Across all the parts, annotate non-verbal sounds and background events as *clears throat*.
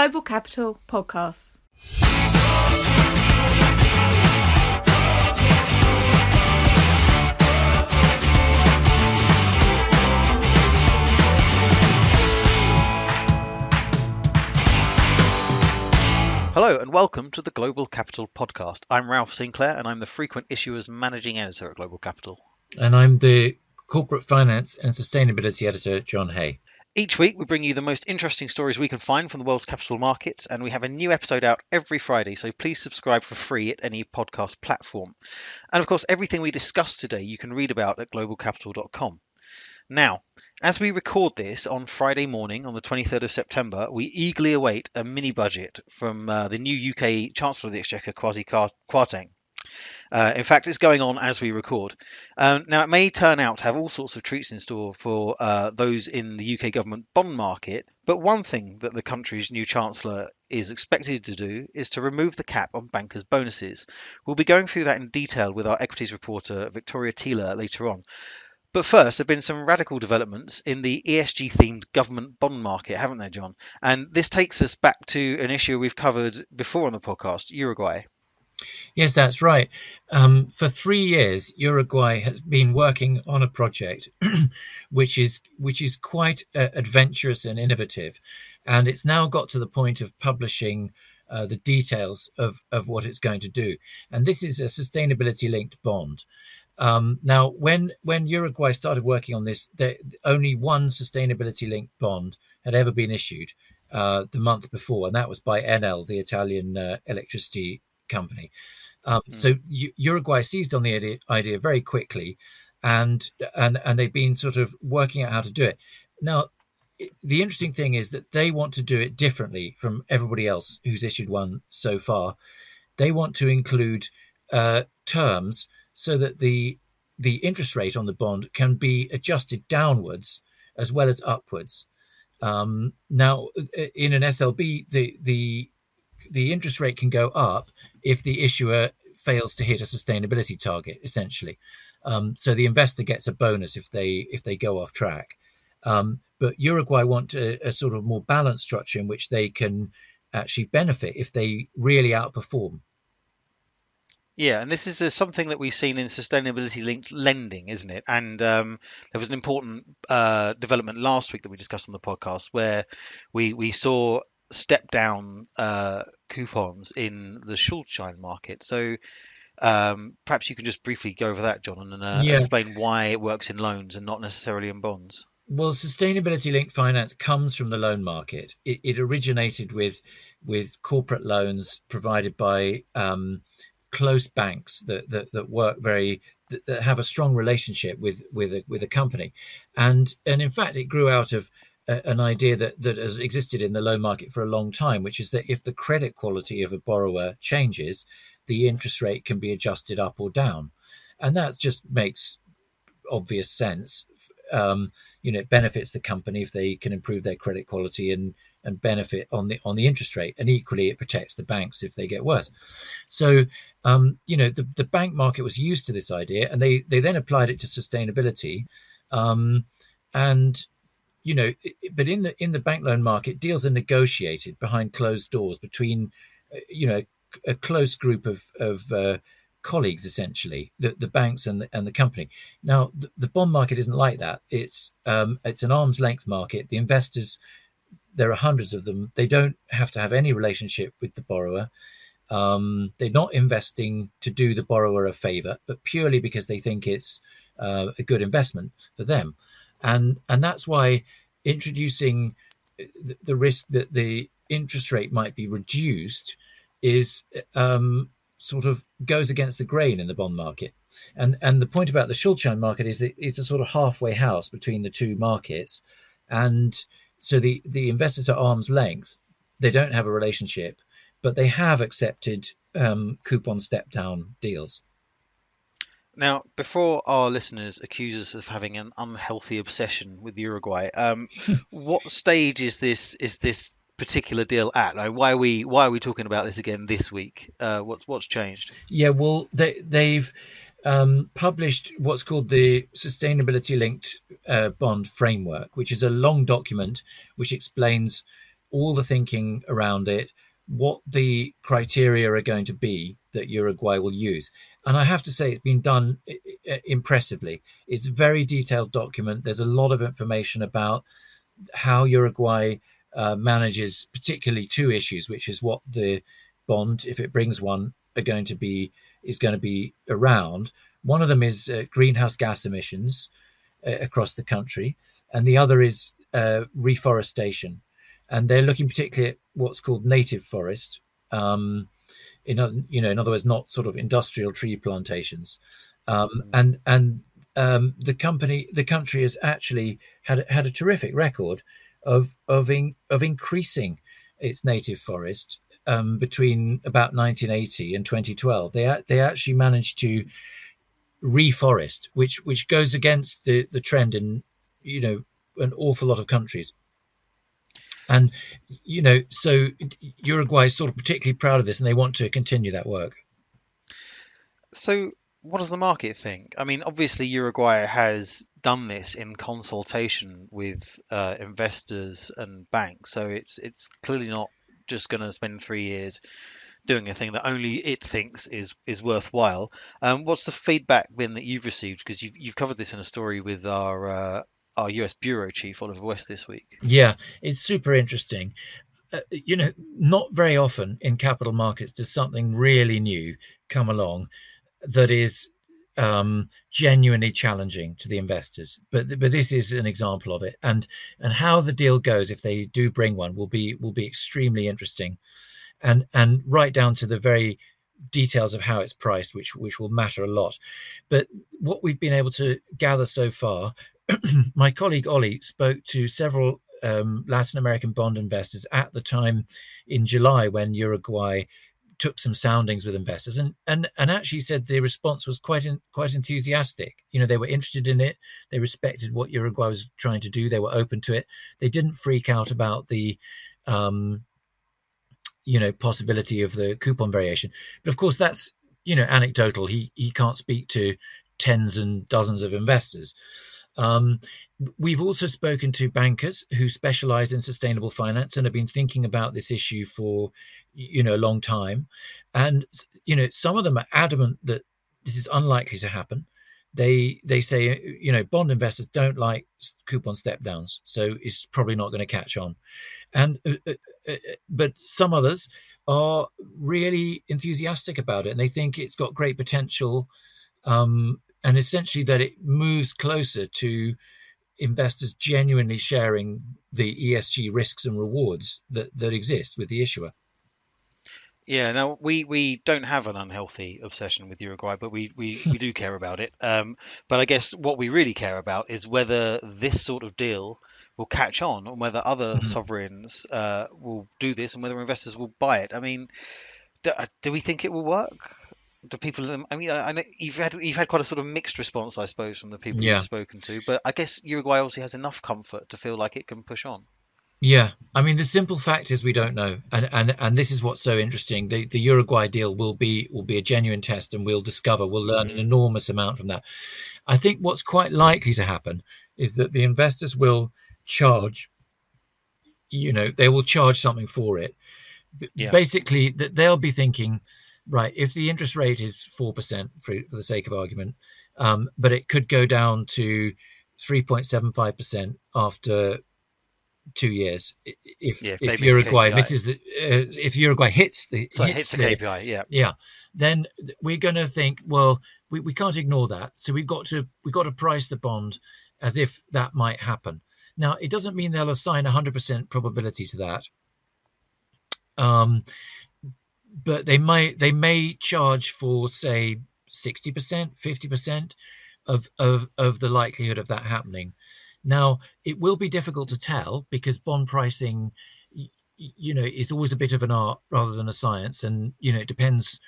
Global Capital Podcasts. Hello and welcome to the Global Capital Podcast. I'm Ralph Sinclair and I'm the frequent issuers managing editor at Global Capital. And I'm the corporate finance and sustainability editor, John Hay. Each week, we bring you the most interesting stories we can find from the world's capital markets, and we have a new episode out every Friday, so please subscribe for free at any podcast platform. And of course, everything we discuss today you can read about at globalcapital.com. Now, as we record this on Friday morning, on the 23rd of September, we eagerly await a mini budget from uh, the new UK Chancellor of the Exchequer, Kwasi Kwarteng. Uh, in fact, it's going on as we record. Um, now, it may turn out to have all sorts of treats in store for uh, those in the UK government bond market, but one thing that the country's new Chancellor is expected to do is to remove the cap on bankers' bonuses. We'll be going through that in detail with our equities reporter, Victoria Thieler, later on. But first, there have been some radical developments in the ESG themed government bond market, haven't there, John? And this takes us back to an issue we've covered before on the podcast Uruguay. Yes, that's right. Um, for three years, Uruguay has been working on a project *clears throat* which is which is quite uh, adventurous and innovative, and it's now got to the point of publishing uh, the details of of what it's going to do. And this is a sustainability linked bond. Um, now, when when Uruguay started working on this, there, only one sustainability linked bond had ever been issued uh, the month before, and that was by Enel, the Italian uh, electricity company. Um, mm. So U- Uruguay seized on the idea, idea, very quickly, and and and they've been sort of working out how to do it. Now, the interesting thing is that they want to do it differently from everybody else who's issued one so far. They want to include uh, terms so that the the interest rate on the bond can be adjusted downwards as well as upwards. Um, now, in an SLB, the the the interest rate can go up if the issuer fails to hit a sustainability target, essentially. Um, so the investor gets a bonus if they if they go off track. Um, but Uruguay want a, a, sort of more balanced structure in which they can actually benefit if they really outperform. Yeah, and this is uh, something that we've seen in sustainability linked lending, isn't it? And um, there was an important uh, development last week that we discussed on the podcast where we we saw step down uh, coupons in the Schuldschein market. So um, perhaps you can just briefly go over that, John, and uh, yeah. explain why it works in loans and not necessarily in bonds. Well, sustainability linked finance comes from the loan market. It, it originated with with corporate loans provided by um, close banks that, that, that work very that, that, have a strong relationship with with a, with a company, and and in fact it grew out of an idea that that has existed in the loan market for a long time, which is that if the credit quality of a borrower changes, the interest rate can be adjusted up or down, and that just makes obvious sense. Um, you know, it benefits the company if they can improve their credit quality and and benefit on the on the interest rate. And equally it protects the banks if they get worse. So um, you know the, the bank market was used to this idea and they they then applied it to sustainability. Um, and you know but in the in the bank loan market deals are negotiated behind closed doors between uh, you know a close group of of uh, colleagues essentially the, the banks and the, and the company now the, the bond market isn't like that it's um, it's an arm's length market the investors there are hundreds of them. They don't have to have any relationship with the borrower. Um, they're not investing to do the borrower a favor, but purely because they think it's uh, a good investment for them. And and that's why introducing the, the risk that the interest rate might be reduced is um, sort of goes against the grain in the bond market. And and the point about the Schuldschein market is that it's a sort of halfway house between the two markets, and so the the investors are arm's length. They don't have a relationship, but they have accepted um, coupon step down deals. Now, before our listeners accuse us of having an unhealthy obsession with Uruguay, um, *laughs* what stage is this is this particular deal at? Like, why are we why are we talking about this again this week? Uh, what's what's changed? Yeah, well, they they've um, published what's called the Sustainability Linked uh, Bond Framework, which is a long document which explains all the thinking around it, what the criteria are going to be that Uruguay will use. And I have to say, it's been done impressively. It's a very detailed document. There's a lot of information about how Uruguay uh, manages, particularly two issues, which is what the bond, if it brings one, are going to be is going to be around. One of them is uh, greenhouse gas emissions uh, across the country, and the other is uh, reforestation. And they're looking particularly at what's called native forest. Um, in you know, in other words, not sort of industrial tree plantations. Um, mm-hmm. and and um, the company, the country has actually had had a terrific record of of in, of increasing its native forest um, between about 1980 and 2012. They they actually managed to reforest, which which goes against the the trend in you know an awful lot of countries. And you know, so Uruguay is sort of particularly proud of this, and they want to continue that work. So, what does the market think? I mean, obviously, Uruguay has done this in consultation with uh, investors and banks, so it's it's clearly not just going to spend three years doing a thing that only it thinks is is worthwhile. Um, what's the feedback been that you've received? Because you've you've covered this in a story with our uh, our US bureau chief Oliver West this week. Yeah, it's super interesting. Uh, you know, not very often in capital markets does something really new come along that is um, genuinely challenging to the investors. But but this is an example of it, and and how the deal goes if they do bring one will be will be extremely interesting, and and right down to the very details of how it's priced, which which will matter a lot. But what we've been able to gather so far, *clears throat* my colleague Ollie spoke to several um, Latin American bond investors at the time in July when Uruguay took some soundings with investors and and and actually said the response was quite in, quite enthusiastic. You know, they were interested in it. They respected what Uruguay was trying to do. They were open to it. They didn't freak out about the um, you know possibility of the coupon variation. But of course, that's you know anecdotal. He he can't speak to tens and dozens of investors. Um, we've also spoken to bankers who specialize in sustainable finance and have been thinking about this issue for you know a long time. And you know some of them are adamant that this is unlikely to happen. They they say you know bond investors don't like coupon step downs so it's probably not going to catch on. And uh, uh, uh, but some others are really enthusiastic about it and they think it's got great potential um, and essentially that it moves closer to investors genuinely sharing the ESG risks and rewards that, that exist with the issuer. Yeah, now we, we don't have an unhealthy obsession with Uruguay, but we, we, we do care about it. Um, but I guess what we really care about is whether this sort of deal will catch on and whether other mm-hmm. sovereigns uh, will do this and whether investors will buy it. I mean, do, uh, do we think it will work? Do people? I mean, I know you've had you've had quite a sort of mixed response, I suppose, from the people yeah. you've spoken to. But I guess Uruguay obviously has enough comfort to feel like it can push on. Yeah, I mean, the simple fact is we don't know, and and and this is what's so interesting. The the Uruguay deal will be will be a genuine test, and we'll discover we'll learn mm-hmm. an enormous amount from that. I think what's quite likely to happen is that the investors will charge. You know, they will charge something for it. Yeah. Basically, that they'll be thinking right, if the interest rate is 4% for, for the sake of argument, um, but it could go down to 3.75% after two years if, yeah, if, if Uruguay misses the, uh, if Uruguay hits the so hits, hits the, KPI, yeah, yeah, then we're going to think, well, we, we can't ignore that. So we've got to we've got to price the bond as if that might happen. Now, it doesn't mean they'll assign 100% probability to that. Um, but they may they may charge for say 60% 50% of, of of the likelihood of that happening. Now it will be difficult to tell because bond pricing you know is always a bit of an art rather than a science and you know it depends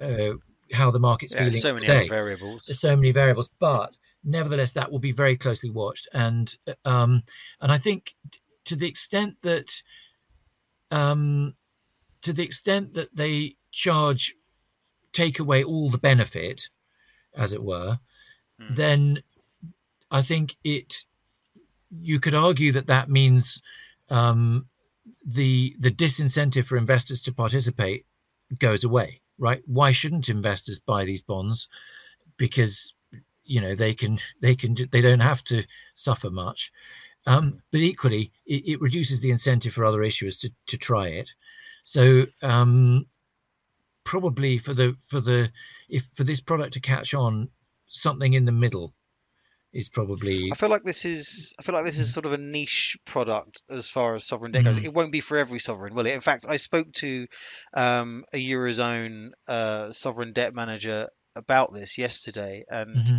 uh, how the market's yeah, feeling so many other variables. There's so many variables but nevertheless that will be very closely watched. And um and i think to the extent that um to the extent that they charge, take away all the benefit, as it were, mm. then I think it. You could argue that that means um, the the disincentive for investors to participate goes away, right? Why shouldn't investors buy these bonds? Because you know they can they can they don't have to suffer much. Um, but equally, it, it, reduces the incentive for other issuers to to try it. So um, probably for the for the if for this product to catch on, something in the middle is probably. I feel like this is. I feel like this is sort of a niche product as far as sovereign debt goes. Mm. It won't be for every sovereign, will it? In fact, I spoke to um, a eurozone uh, sovereign debt manager about this yesterday, and mm-hmm.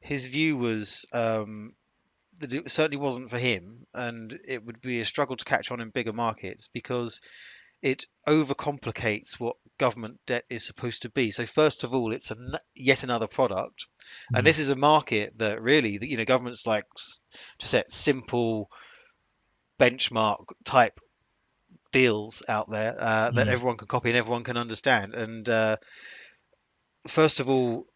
his view was um, that it certainly wasn't for him, and it would be a struggle to catch on in bigger markets because it overcomplicates what government debt is supposed to be. So first of all, it's a, yet another product, mm. and this is a market that really, you know, governments like to set simple benchmark type deals out there uh, that mm. everyone can copy and everyone can understand. And uh, first of all,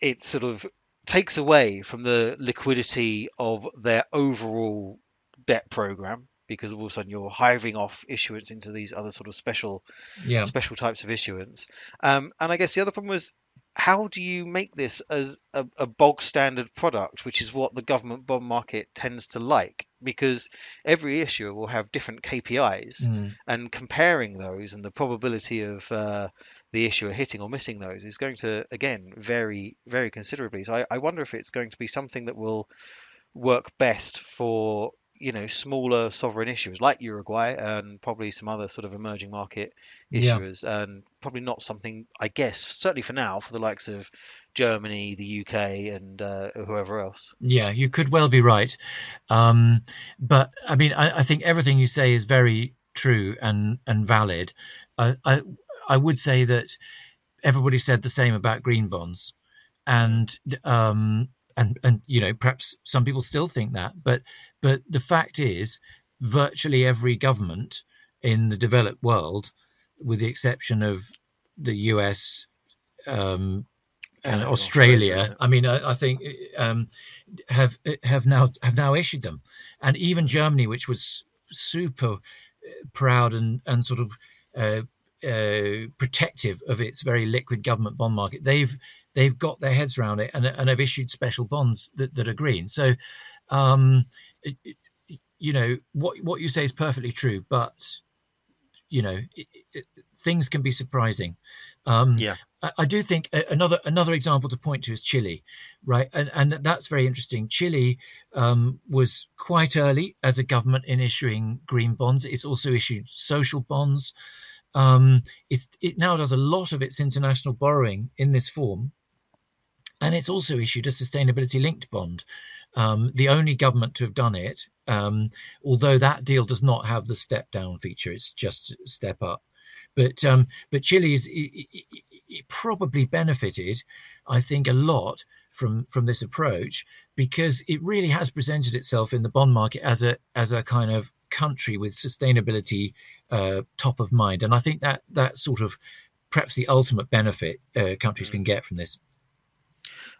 it sort of takes away from the liquidity of their overall debt program because all of a sudden you're hiving off issuance into these other sort of special yeah. special types of issuance. Um, and I guess the other problem was how do you make this as a, a, bog standard product, which is what the government bond market tends to like? Because every issuer will have different KPIs, mm. and comparing those and the probability of uh, the issuer hitting or missing those is going to again vary very considerably. So I, I wonder if it's going to be something that will work best for you know smaller sovereign issuers like Uruguay and probably some other sort of emerging market issuers, yeah. and probably not something I guess certainly for now for the likes of Germany, the UK, and uh, whoever else. Yeah, you could well be right, um, but I mean I, I, think everything you say is very true and and valid. I, I I would say that everybody said the same about green bonds, and um, and and you know perhaps some people still think that but but the fact is virtually every government in the developed world with the exception of the US um, and Australia, Australia, I mean, I, I think um, have have now have now issued them, and even Germany, which was super uh, proud and and sort of uh, uh, protective of its very liquid government bond market, they've they've got their heads around it and, and have issued special bonds that, that are green. So, um, it, it, you know, what what you say is perfectly true, but you know, it, things can be surprising. Um, yeah. I, I, do think another another example to point to is Chile, right? And and that's very interesting. Chile um, was quite early as a government in issuing green bonds. It's also issued social bonds. Um, it now does a lot of its international borrowing in this form, and it's also issued a sustainability linked bond. Um, the only government to have done it, um, although that deal does not have the step down feature, it's just step up. But um, but Chile is it, it, it probably benefited, I think, a lot from from this approach because it really has presented itself in the bond market as a as a kind of country with sustainability uh, top of mind, and I think that that sort of perhaps the ultimate benefit uh, countries mm. can get from this.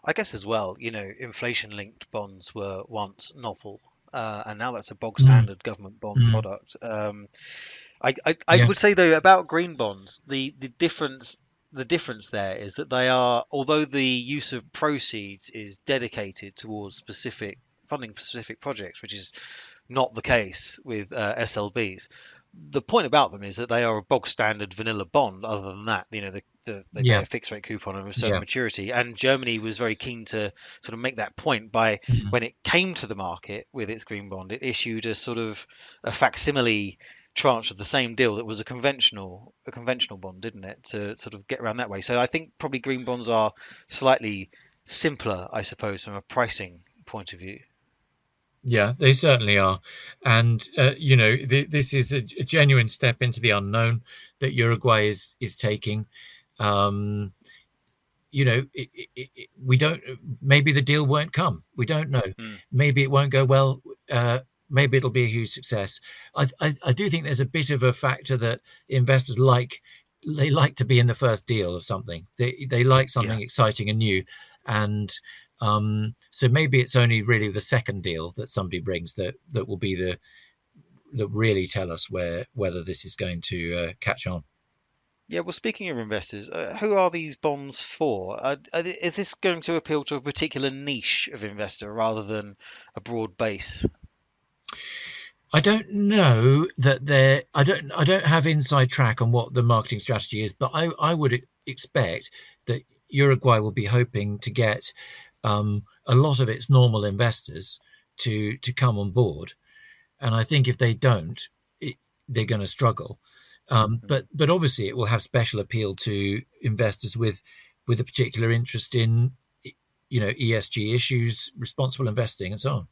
I guess as well, you know, inflation linked bonds were once novel, uh, and now that's a bog mm. standard mm. government bond mm. product. Um, I, I, I yeah. would say though about green bonds, the, the difference the difference there is that they are, although the use of proceeds is dedicated towards specific funding specific projects, which is not the case with uh, SLBs the point about them is that they are a bog standard vanilla bond. Other than that, you know, the, the, they yeah. pay a fixed rate coupon of a certain yeah. maturity. And Germany was very keen to sort of make that point by mm-hmm. when it came to the market with its green bond, it issued a sort of a facsimile tranche of the same deal that was a conventional a conventional bond, didn't it? To sort of get around that way. So I think probably green bonds are slightly simpler, I suppose, from a pricing point of view. Yeah, they certainly are, and uh, you know th- this is a, a, genuine step into the unknown that Uruguay is is taking. Um, you know, it, it, it, we don't. Maybe the deal won't come. We don't know. Mm. Maybe it won't go well. Uh, maybe it'll be a huge success. I, I, I do think there's a bit of a factor that investors like. They like to be in the first deal of something. They they like something yeah. exciting and new, and um, so maybe it's only really the second deal that somebody brings that that will be the that really tell us where whether this is going to uh, catch on. Yeah, well, speaking of investors, uh, who are these bonds for? Is this going to appeal to a particular niche of investor rather than a broad base? I don't know that there. I don't. I don't have inside track on what the marketing strategy is, but I, I would expect that Uruguay will be hoping to get um, a lot of its normal investors to to come on board, and I think if they don't, it, they're going to struggle. Um, mm-hmm. but but obviously, it will have special appeal to investors with with a particular interest in you know ESG issues, responsible investing, and so on.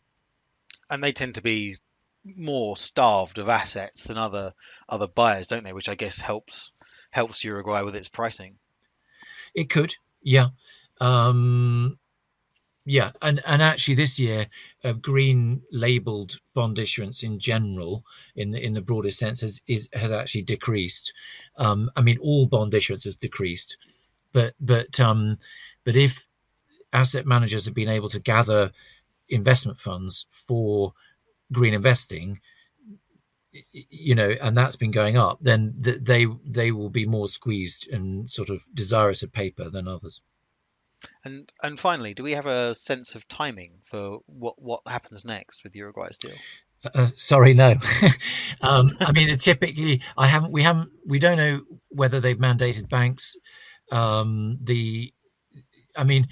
And they tend to be more starved of assets than other other buyers, don't they? Which I guess helps helps Uruguay with its pricing. It could, yeah. Um, yeah, and and actually this year, uh, green labelled bond issuance in general, in the in the broadest sense, has is has actually decreased. Um, I mean, all bond issuance has decreased, but but um, but if asset managers have been able to gather investment funds for green investing, you know, and that's been going up, then they they will be more squeezed and sort of desirous of paper than others. And and finally, do we have a sense of timing for what what happens next with Uruguay's deal? Uh, uh sorry, no. *laughs* um, I mean, typically, I haven't. We haven't. We don't know whether they've mandated banks. Um, the, I mean,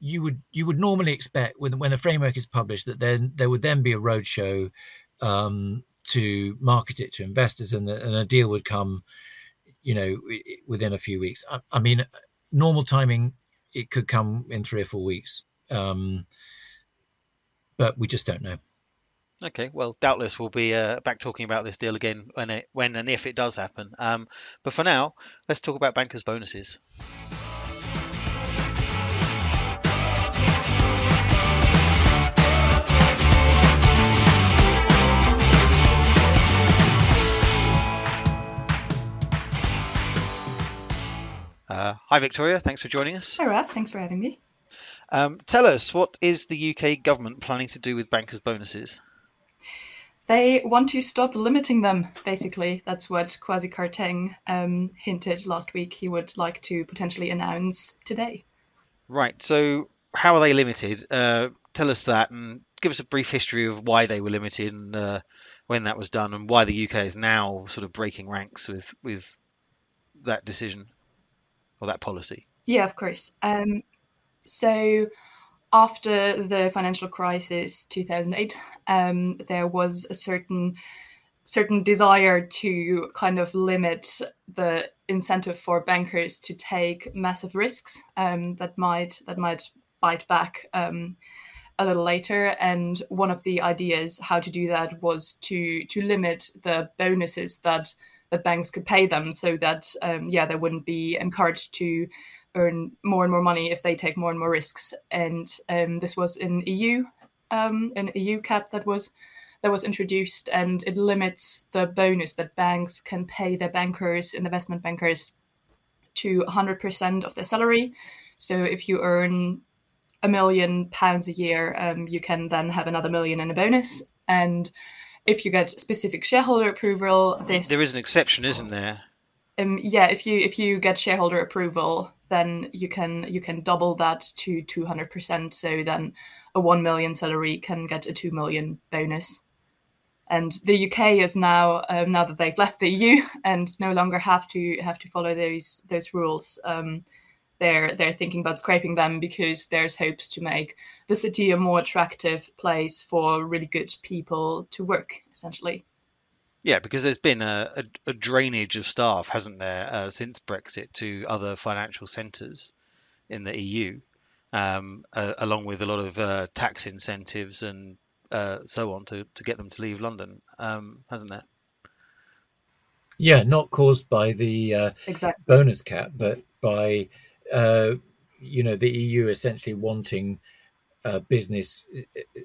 you would you would normally expect when when a framework is published that then there would then be a roadshow um, to market it to investors, and, the, and a deal would come, you know, within a few weeks. I, I mean, normal timing it could come in three or four weeks. Um, but we just don't know. Okay, well, doubtless we'll be uh, back talking about this deal again when it, when and if it does happen. Um, but for now, let's talk about bankers' bonuses. Uh, hi, Victoria. Thanks for joining us. Hi, Raf. Thanks for having me. Um, tell us, what is the UK government planning to do with bankers' bonuses? They want to stop limiting them, basically. That's what Kwasi Kwarteng um, hinted last week he would like to potentially announce today. Right. So, how are they limited? Uh, tell us that and give us a brief history of why they were limited and uh, when that was done and why the UK is now sort of breaking ranks with, with that decision or that policy? Yeah, of course. Um, so after the financial crisis 2008 um, there was a certain certain desire to kind of limit the incentive for bankers to take massive risks um, that might that might bite back um, a little later and one of the ideas how to do that was to to limit the bonuses that that banks could pay them so that um, yeah they wouldn't be encouraged to earn more and more money if they take more and more risks. And um, this was in EU um, an EU cap that was that was introduced and it limits the bonus that banks can pay their bankers investment bankers to 100% of their salary. So if you earn a million pounds a year um, you can then have another million in a bonus. And if you get specific shareholder approval, this there is an exception, isn't there? Um, yeah, if you if you get shareholder approval, then you can you can double that to two hundred percent. So then a one million salary can get a two million bonus. And the UK is now um, now that they've left the EU *laughs* and no longer have to have to follow those those rules. Um, they're they're thinking about scraping them because there's hopes to make the city a more attractive place for really good people to work essentially. Yeah because there's been a, a, a drainage of staff hasn't there uh, since brexit to other financial centres in the eu um, uh, along with a lot of uh, tax incentives and uh, so on to, to get them to leave london um, hasn't there? Yeah not caused by the uh, exact bonus cap but by uh, you know, the EU essentially wanting uh, business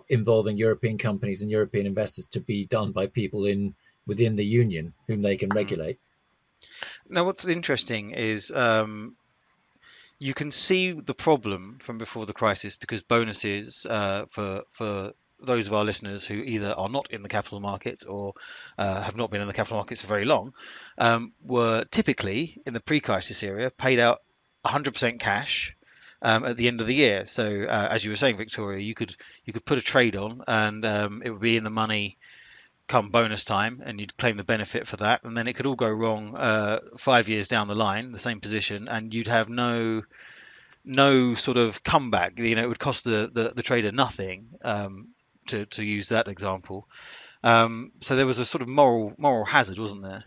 involving European companies and European investors to be done by people in within the union whom they can mm-hmm. regulate. Now, what's interesting is um, you can see the problem from before the crisis because bonuses uh, for for those of our listeners who either are not in the capital markets or uh, have not been in the capital markets for very long um, were typically in the pre-crisis era paid out 100% cash um, at the end of the year. So uh, as you were saying, Victoria, you could you could put a trade on and um, it would be in the money come bonus time, and you'd claim the benefit for that, and then it could all go wrong uh, five years down the line, the same position, and you'd have no no sort of comeback. You know, it would cost the the, the trader nothing. Um, to, to use that example, um, so there was a sort of moral moral hazard, wasn't there?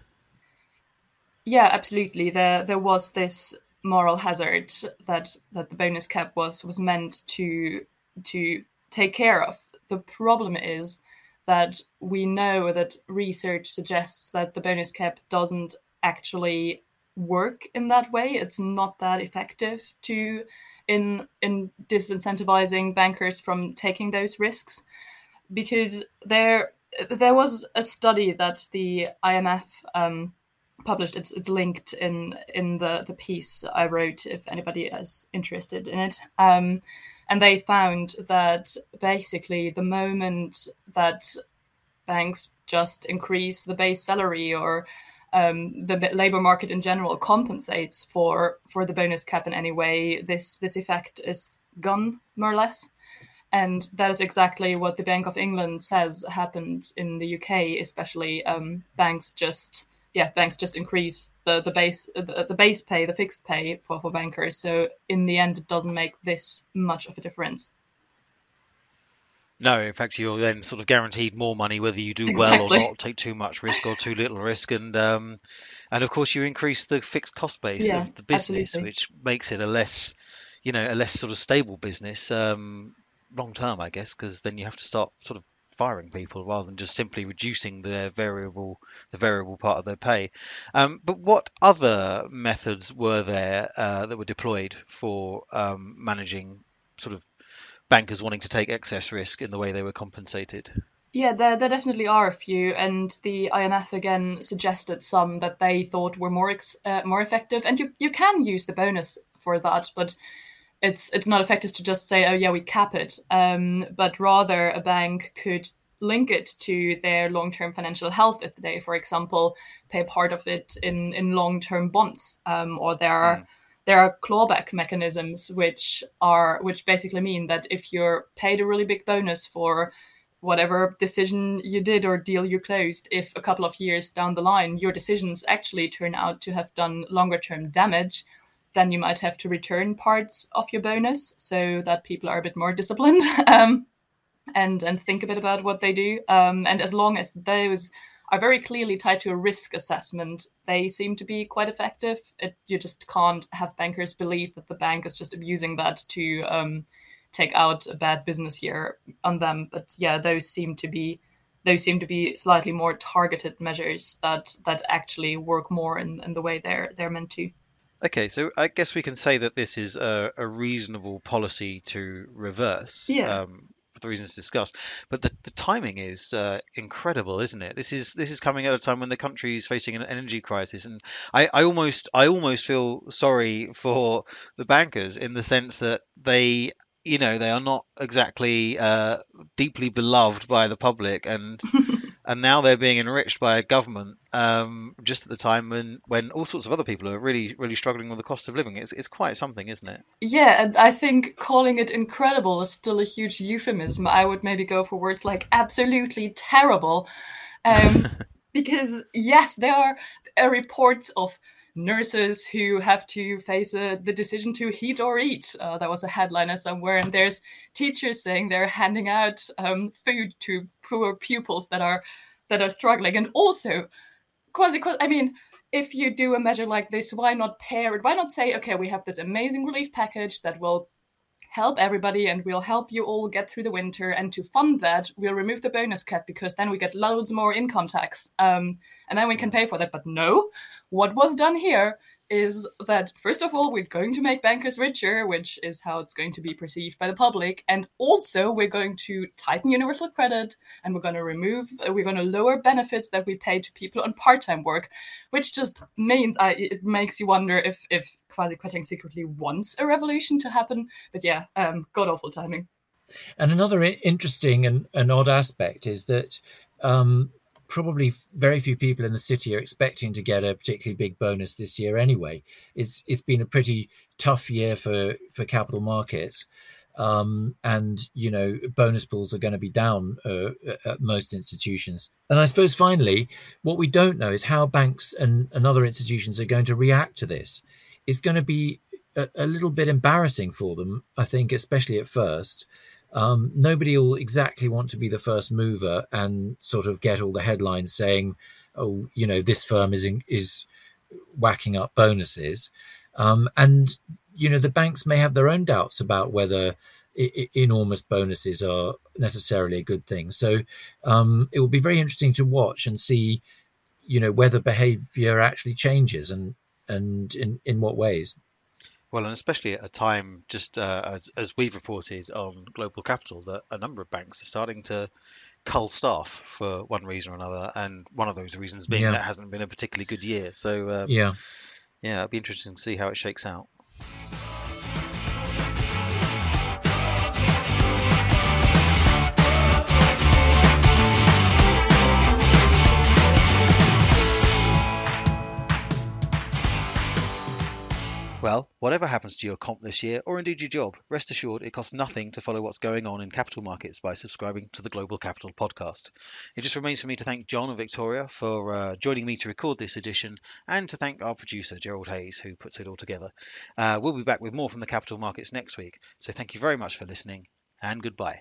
Yeah, absolutely. There there was this moral hazard that that the bonus cap was was meant to to take care of. The problem is that we know that research suggests that the bonus cap doesn't actually work in that way. It's not that effective to in in disincentivizing bankers from taking those risks because there there was a study that the IMF um, published. It's it's linked in in the the piece I wrote. If anybody is interested in it, um, and they found that basically the moment that banks just increase the base salary or um, the labor market in general compensates for for the bonus cap in any way, this this effect is gone more or less. And that is exactly what the Bank of England says happened in the UK, especially um, banks just yeah banks just increase the the base the, the base pay the fixed pay for for bankers. So in the end, it doesn't make this much of a difference. No, in fact, you're then sort of guaranteed more money whether you do exactly. well or not, take too much risk or too little risk, and um, and of course you increase the fixed cost base yeah, of the business, absolutely. which makes it a less, you know, a less sort of stable business um, long term, I guess, because then you have to start sort of firing people rather than just simply reducing their variable the variable part of their pay. Um, but what other methods were there uh, that were deployed for um, managing sort of bankers wanting to take excess risk in the way they were compensated? Yeah, there, there definitely are a few, and the IMF again suggested some that they thought were more ex- uh, more effective. And you, you can use the bonus for that, but it's it's not effective to just say, oh yeah, we cap it. Um, but rather, a bank could link it to their long term financial health if they, for example, pay part of it in in long term bonds, um, or there are. Mm there are clawback mechanisms which are which basically mean that if you're paid a really big bonus for whatever decision you did or deal you closed if a couple of years down the line your decisions actually turn out to have done longer term damage then you might have to return parts of your bonus so that people are a bit more disciplined *laughs* um, and and think a bit about what they do um, and as long as those are very clearly tied to a risk assessment, they seem to be quite effective. It, you just can't have bankers believe that the bank is just abusing that to um, take out a bad business year on them. But yeah, those seem to be those seem to be slightly more targeted measures that that actually work more in, in the way they're they're meant to. Okay, so I guess we can say that this is a, a reasonable policy to reverse. Yeah. Um, the reasons discussed. But the, the timing is uh, incredible, isn't it? This is this is coming at a time when the country is facing an energy crisis, and I, I almost I almost feel sorry for the bankers in the sense that they you know they are not exactly uh, deeply beloved by the public and *laughs* and now they're being enriched by a government um, just at the time when when all sorts of other people are really really struggling with the cost of living. It's, it's quite something isn't it? Yeah and i think calling it incredible is still a huge euphemism. I would maybe go for words like absolutely terrible um, *laughs* because yes there are, are reports of nurses who have to face uh, the decision to heat or eat. Uh, that was a headliner somewhere. And there's teachers saying they're handing out um, food to poor pupils that are that are struggling. And also, Kwasi, I mean, if you do a measure like this, why not pair it? Why not say, okay, we have this amazing relief package that will help everybody and we'll help you all get through the winter. And to fund that, we'll remove the bonus cap because then we get loads more income tax. Um, and then we can pay for that. But no, what was done here is that first of all we're going to make bankers richer which is how it's going to be perceived by the public and also we're going to tighten universal credit and we're going to remove we're going to lower benefits that we pay to people on part-time work which just means I, it makes you wonder if if Kwasi Kwarteng secretly wants a revolution to happen. But yeah um god awful timing. And another interesting and, and odd aspect is that um, probably very few people in the city are expecting to get a particularly big bonus this year anyway. It's it's been a pretty tough year for for capital markets. Um, and you know bonus pools are going to be down uh, at most institutions. And I suppose finally, what we don't know is how banks and, and other institutions are going to react to this. It's going to be a, a little bit embarrassing for them, I think, especially at first, um, nobody will exactly want to be the first mover and sort of get all the headlines saying, "Oh, you know, this firm is in, is whacking up bonuses," um, and you know the banks may have their own doubts about whether I- I- enormous bonuses are necessarily a good thing. So um, it will be very interesting to watch and see, you know, whether behaviour actually changes and and in in what ways. Well, and especially at a time, just uh, as as we've reported on Global Capital, that a number of banks are starting to cull staff for one reason or another, and one of those reasons being Yeah. that it hasn't been a particularly good year. So um, Yeah. yeah, it'll be interesting to see how it shakes out. Well, whatever happens to your comp this year, or indeed your job, rest assured it costs nothing to follow what's going on in capital markets by subscribing to the Global Capital podcast. It just remains for me to thank John and Victoria for uh, joining me to record this edition, and to thank our producer, Gerald Hayes, who puts it all together. Uh, we'll be back with more from the capital markets next week, so thank you very much for listening, and goodbye.